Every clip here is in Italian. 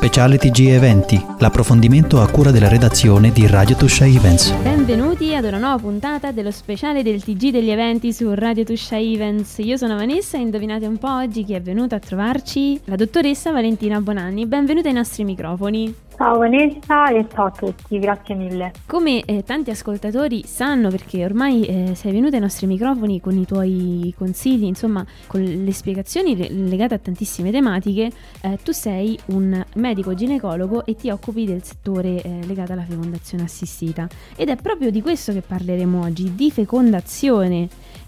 Speciale TG Eventi, l'approfondimento a cura della redazione di Radio Tuscia Events. Benvenuti ad una nuova puntata dello speciale del TG degli eventi su Radio Tuscia Events. Io sono Vanessa e indovinate un po' oggi chi è venuta a trovarci? La dottoressa Valentina Bonanni. Benvenuta ai nostri microfoni. Ciao Vanessa e ciao a tutti, grazie mille. Come eh, tanti ascoltatori sanno, perché ormai eh, sei venuta ai nostri microfoni con i tuoi consigli, insomma, con le spiegazioni legate a tantissime tematiche, eh, tu sei un medico ginecologo e ti occupi del settore eh, legato alla fecondazione assistita. Ed è proprio di questo che parleremo oggi, di fecondazione.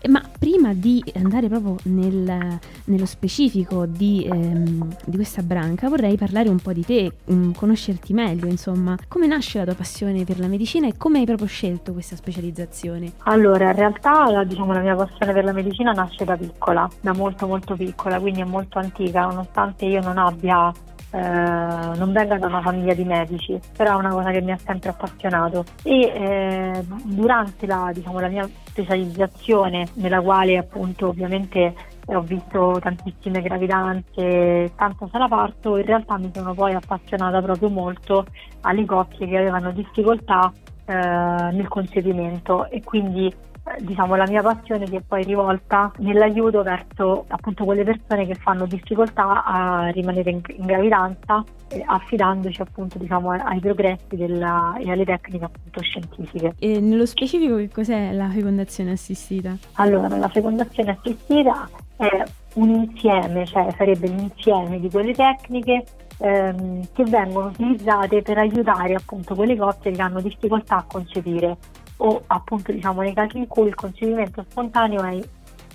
Ma prima di andare proprio nel, nello specifico di, ehm, di, questa branca, vorrei parlare un po' di te, um, conoscerti meglio, insomma. Come nasce la tua passione per la medicina e come hai proprio scelto questa specializzazione? Allora, in realtà la, diciamo, la mia passione per la medicina nasce da piccola, da molto molto piccola, quindi è molto antica, nonostante io non abbia eh, non venga da una famiglia di medici, però è una cosa che mi ha sempre appassionato. E eh, durante la, diciamo, la mia specializzazione nella quale appunto ovviamente ho visto tantissime gravidanze, tanto parto, in realtà mi sono poi appassionata proprio molto alle coppie che avevano difficoltà eh, nel concepimento e quindi diciamo, la mia passione si è poi rivolta nell'aiuto verso appunto quelle persone che fanno difficoltà a rimanere in, in gravidanza eh, affidandoci appunto diciamo, ai progressi della, e alle tecniche appunto scientifiche. E nello specifico che cos'è la fecondazione assistita? Allora, la fecondazione assistita è un insieme, cioè sarebbe l'insieme di quelle tecniche ehm, che vengono utilizzate per aiutare appunto quelle coppie che hanno difficoltà a concepire o appunto diciamo nei casi in cui il concepimento spontaneo è in,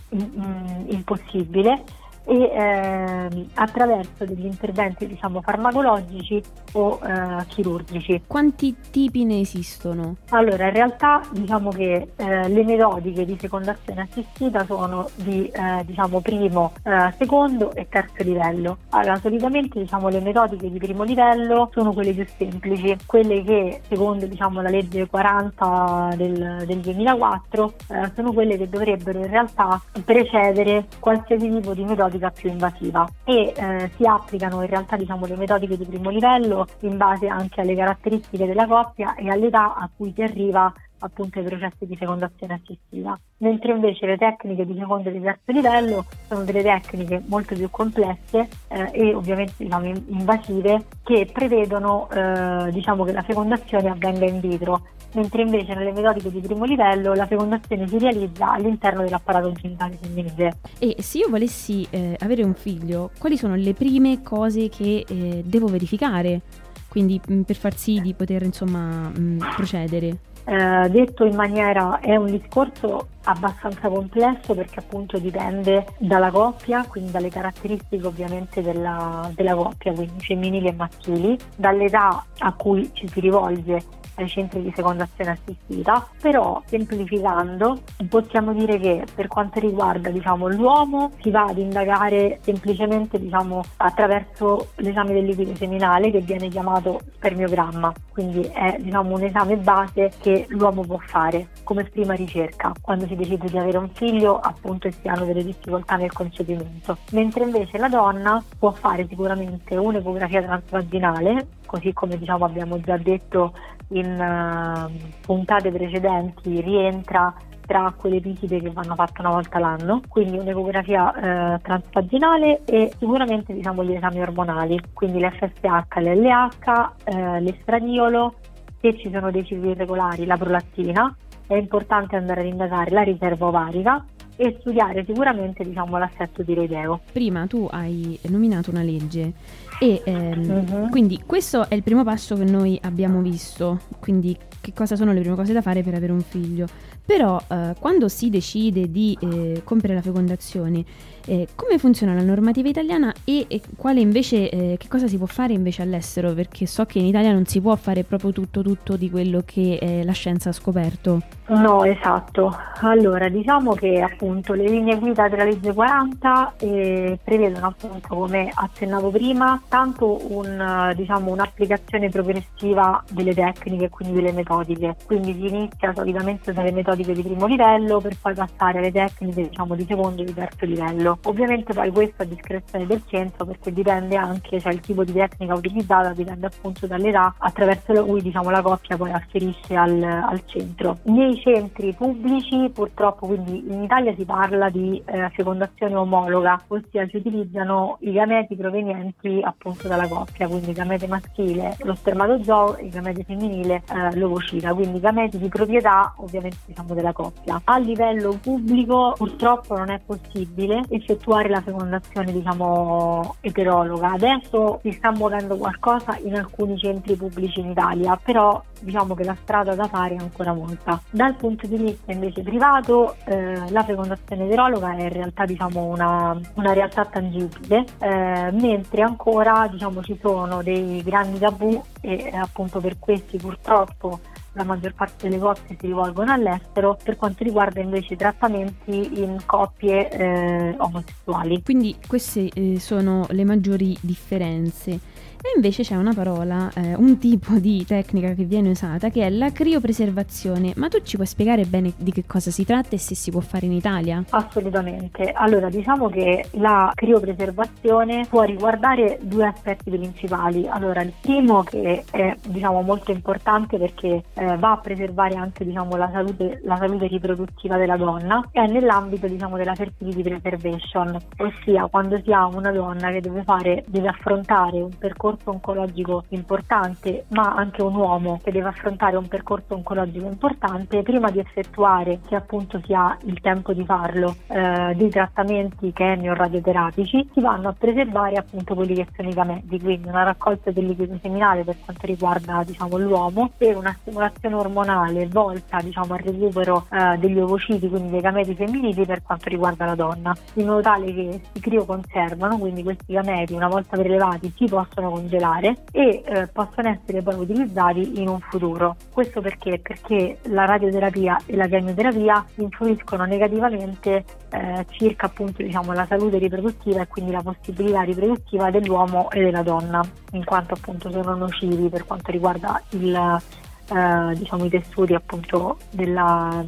in, impossibile e eh, attraverso degli interventi diciamo farmacologici o eh, chirurgici. Quanti tipi ne esistono? Allora in realtà diciamo che eh, le metodiche di fecondazione assistita sono di eh, diciamo primo, eh, secondo e terzo livello. Allora solitamente diciamo le metodiche di primo livello sono quelle più semplici, quelle che secondo diciamo la legge 40 del, del 2004 eh, sono quelle che dovrebbero in realtà precedere qualsiasi tipo di metodica metodica più invasiva e eh, si applicano in realtà diciamo, le metodiche di primo livello in base anche alle caratteristiche della coppia e all'età a cui si arriva appunto ai processi di fecondazione assistiva, mentre invece le tecniche di secondo e di terzo livello sono delle tecniche molto più complesse eh, e ovviamente diciamo, invasive che prevedono eh, diciamo, che la fecondazione avvenga in vitro mentre invece nelle metodiche di primo livello la fecondazione si realizza all'interno dell'apparato genitale femminile. E se io volessi eh, avere un figlio, quali sono le prime cose che eh, devo verificare? Quindi mm, per far sì di poter insomma mh, mm, procedere. Eh, detto in maniera è un discorso abbastanza complesso perché appunto dipende dalla coppia, quindi dalle caratteristiche ovviamente della, della coppia, quindi femminili e maschili, dall'età a cui ci si rivolge ai centri di fecondazione assistita, però semplificando possiamo dire che per quanto riguarda diciamo, l'uomo si va ad indagare semplicemente diciamo, attraverso l'esame del liquido seminale che viene chiamato spermiogramma, quindi è diciamo, un esame base che l'uomo può fare come prima ricerca quando si decide di avere un figlio appunto e si hanno delle difficoltà nel concepimento, mentre invece la donna può fare sicuramente un'ecografia transvaginale, così come diciamo, abbiamo già detto in uh, puntate precedenti rientra tra quelle visite che vanno fatte una volta l'anno, quindi un'ecografia eh, transvaginale e sicuramente diciamo, gli esami ormonali, quindi l'FSH, l'LH, eh, l'estradiolo, se ci sono dei cicli irregolari, la prolattina, è importante andare ad indagare la riserva ovarica e studiare sicuramente diciamo, l'assetto tiroideo. Prima tu hai nominato una legge e ehm, uh-huh. quindi questo è il primo passo che noi abbiamo visto, quindi che cosa sono le prime cose da fare per avere un figlio. Però eh, quando si decide di eh, compiere la fecondazione, eh, come funziona la normativa italiana e, e quale invece, eh, che cosa si può fare invece all'estero? Perché so che in Italia non si può fare proprio tutto, tutto di quello che la scienza ha scoperto. No, esatto. Allora, diciamo che appunto appunto le linee guida della legge 40 eh, prevedono appunto come accennavo prima tanto un, diciamo, un'applicazione progressiva delle tecniche quindi delle metodiche. Quindi si inizia solitamente dalle metodiche di primo livello per poi passare alle tecniche diciamo di secondo e di terzo livello. Ovviamente poi questo a discrezione del centro perché dipende anche cioè il tipo di tecnica utilizzata dipende appunto dall'età attraverso cui diciamo la coppia poi afferisce al, al centro. Nei centri pubblici purtroppo quindi in Italia si parla di eh, fecondazione omologa, ossia si utilizzano i gameti provenienti appunto dalla coppia, quindi gamete maschile, lo spermatozoo il gamete femminile, eh, l'ovocita, quindi gameti di proprietà ovviamente diciamo della coppia. A livello pubblico purtroppo non è possibile effettuare la fecondazione diciamo eterologa. Adesso si sta muovendo qualcosa in alcuni centri pubblici in Italia, però diciamo che la strada da fare è ancora molta. Dal punto di vista invece privato, eh, la fecondazione eterologa è in realtà diciamo, una, una realtà tangibile, eh, mentre ancora diciamo, ci sono dei grandi tabù e appunto per questi purtroppo la maggior parte delle coppie si rivolgono all'estero per quanto riguarda invece i trattamenti in coppie eh, omosessuali. Quindi queste eh, sono le maggiori differenze. E invece c'è una parola, eh, un tipo di tecnica che viene usata che è la criopreservazione. Ma tu ci puoi spiegare bene di che cosa si tratta e se si può fare in Italia? Assolutamente. Allora, diciamo che la criopreservazione può riguardare due aspetti principali. Allora, il primo che è diciamo molto importante perché eh, va a preservare anche diciamo, la, salute, la salute riproduttiva della donna è nell'ambito diciamo, della fertility preservation, ossia quando si ha una donna che deve fare, deve affrontare un percorso percorso oncologico importante, ma anche un uomo che deve affrontare un percorso oncologico importante, prima di effettuare, se appunto si ha il tempo di farlo, eh, dei trattamenti chemio radioterapici, si vanno a preservare appunto quelli che sono i gameti, quindi una raccolta del liquido seminale per quanto riguarda diciamo, l'uomo e una stimolazione ormonale volta diciamo, al recupero eh, degli ovociti, quindi dei gameti femminili per quanto riguarda la donna, in modo tale che si crioconservano, quindi questi gameti una volta prelevati si possono congelare e eh, possono essere poi utilizzati in un futuro. Questo perché? Perché la radioterapia e la chemioterapia influiscono negativamente eh, circa appunto diciamo, la salute riproduttiva e quindi la possibilità riproduttiva dell'uomo e della donna, in quanto appunto sono nocivi per quanto riguarda il, eh, diciamo, i tessuti appunto della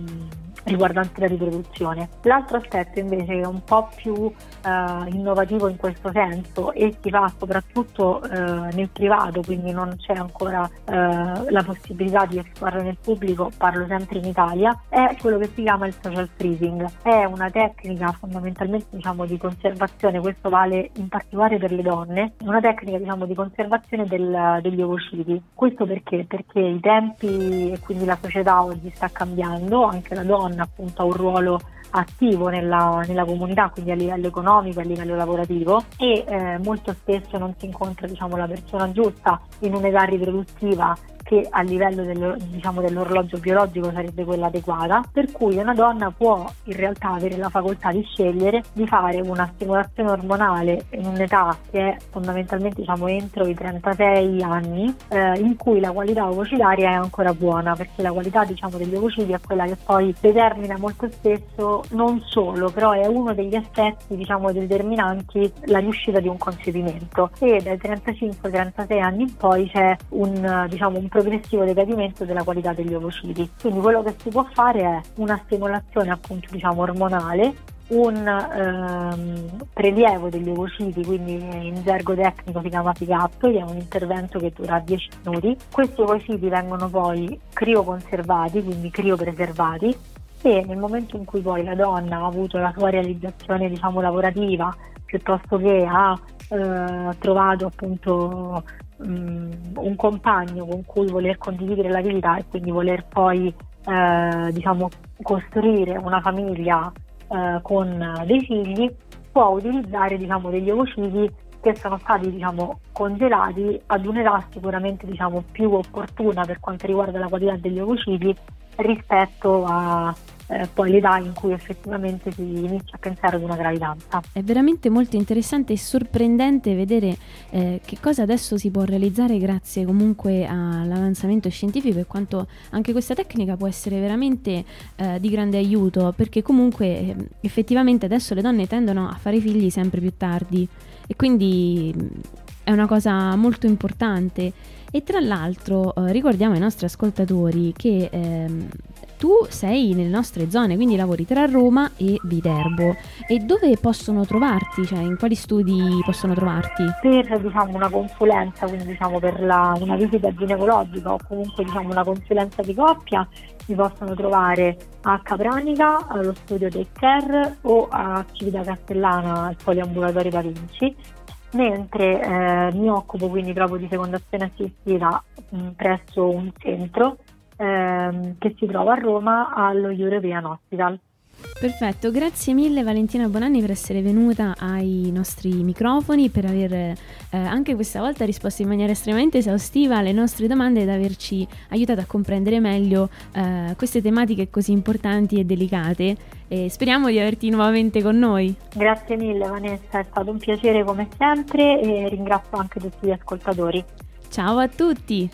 riguardante la riproduzione. L'altro aspetto invece è un po' più eh, innovativo in questo senso e si fa soprattutto eh, nel privato, quindi non c'è ancora eh, la possibilità di effettuarlo nel pubblico, parlo sempre in Italia, è quello che si chiama il social freezing. È una tecnica fondamentalmente diciamo, di conservazione, questo vale in particolare per le donne, una tecnica diciamo, di conservazione del, degli ovociti. Questo perché? Perché i tempi e quindi la società oggi sta cambiando, anche la donna donna appunto ha un ruolo attivo nella, nella, comunità, quindi a livello economico, a livello lavorativo. E eh, molto spesso non si incontra diciamo, la persona giusta in un'età riproduttiva che a livello del, diciamo, dell'orologio biologico sarebbe quella adeguata, per cui una donna può in realtà avere la facoltà di scegliere di fare una stimolazione ormonale in un'età che è fondamentalmente diciamo, entro i 36 anni, eh, in cui la qualità ovocitaria è ancora buona, perché la qualità diciamo, degli ovociti è quella che poi determina molto spesso, non solo, però è uno degli aspetti diciamo, determinanti la riuscita di un concepimento. E dai 35-36 anni in poi c'è un, diciamo, un progressivo decadimento della qualità degli ovociti. Quindi quello che si può fare è una stimolazione appunto diciamo ormonale un ehm, prelievo degli ovociti, quindi in gergo tecnico si chiama pick che è un intervento che dura 10 minuti. Questi ovociti vengono poi crioconservati, quindi criopreservati e nel momento in cui poi la donna ha avuto la sua realizzazione diciamo lavorativa piuttosto che ha eh, trovato appunto um, un compagno con cui voler condividere la vita e quindi voler poi eh, diciamo, costruire una famiglia eh, con dei figli, può utilizzare diciamo, degli ovociti che sono stati diciamo, congelati ad un'età sicuramente diciamo, più opportuna per quanto riguarda la qualità degli ovociti rispetto a eh, poi l'età in cui effettivamente si inizia a pensare ad una gravidanza. È veramente molto interessante e sorprendente vedere eh, che cosa adesso si può realizzare grazie comunque all'avanzamento scientifico e quanto anche questa tecnica può essere veramente eh, di grande aiuto perché comunque eh, effettivamente adesso le donne tendono a fare figli sempre più tardi e quindi è una cosa molto importante. E tra l'altro eh, ricordiamo ai nostri ascoltatori che ehm, tu sei nelle nostre zone, quindi lavori tra Roma e Viterbo. E dove possono trovarti? Cioè, in quali studi possono trovarti? Per diciamo, una consulenza, quindi diciamo, per la, una visita ginecologica o comunque diciamo, una consulenza di coppia, mi possono trovare a Capranica, allo studio del CER o a Civita Castellana, al poliambulatorio da Vinci mentre eh, mi occupo quindi proprio di fecondazione assistita mh, presso un centro ehm, che si trova a Roma allo European Hospital. Perfetto, grazie mille Valentina Bonanni per essere venuta ai nostri microfoni, per aver eh, anche questa volta risposto in maniera estremamente esaustiva alle nostre domande ed averci aiutato a comprendere meglio eh, queste tematiche così importanti e delicate e speriamo di averti nuovamente con noi. Grazie mille Vanessa, è stato un piacere come sempre e ringrazio anche tutti gli ascoltatori. Ciao a tutti!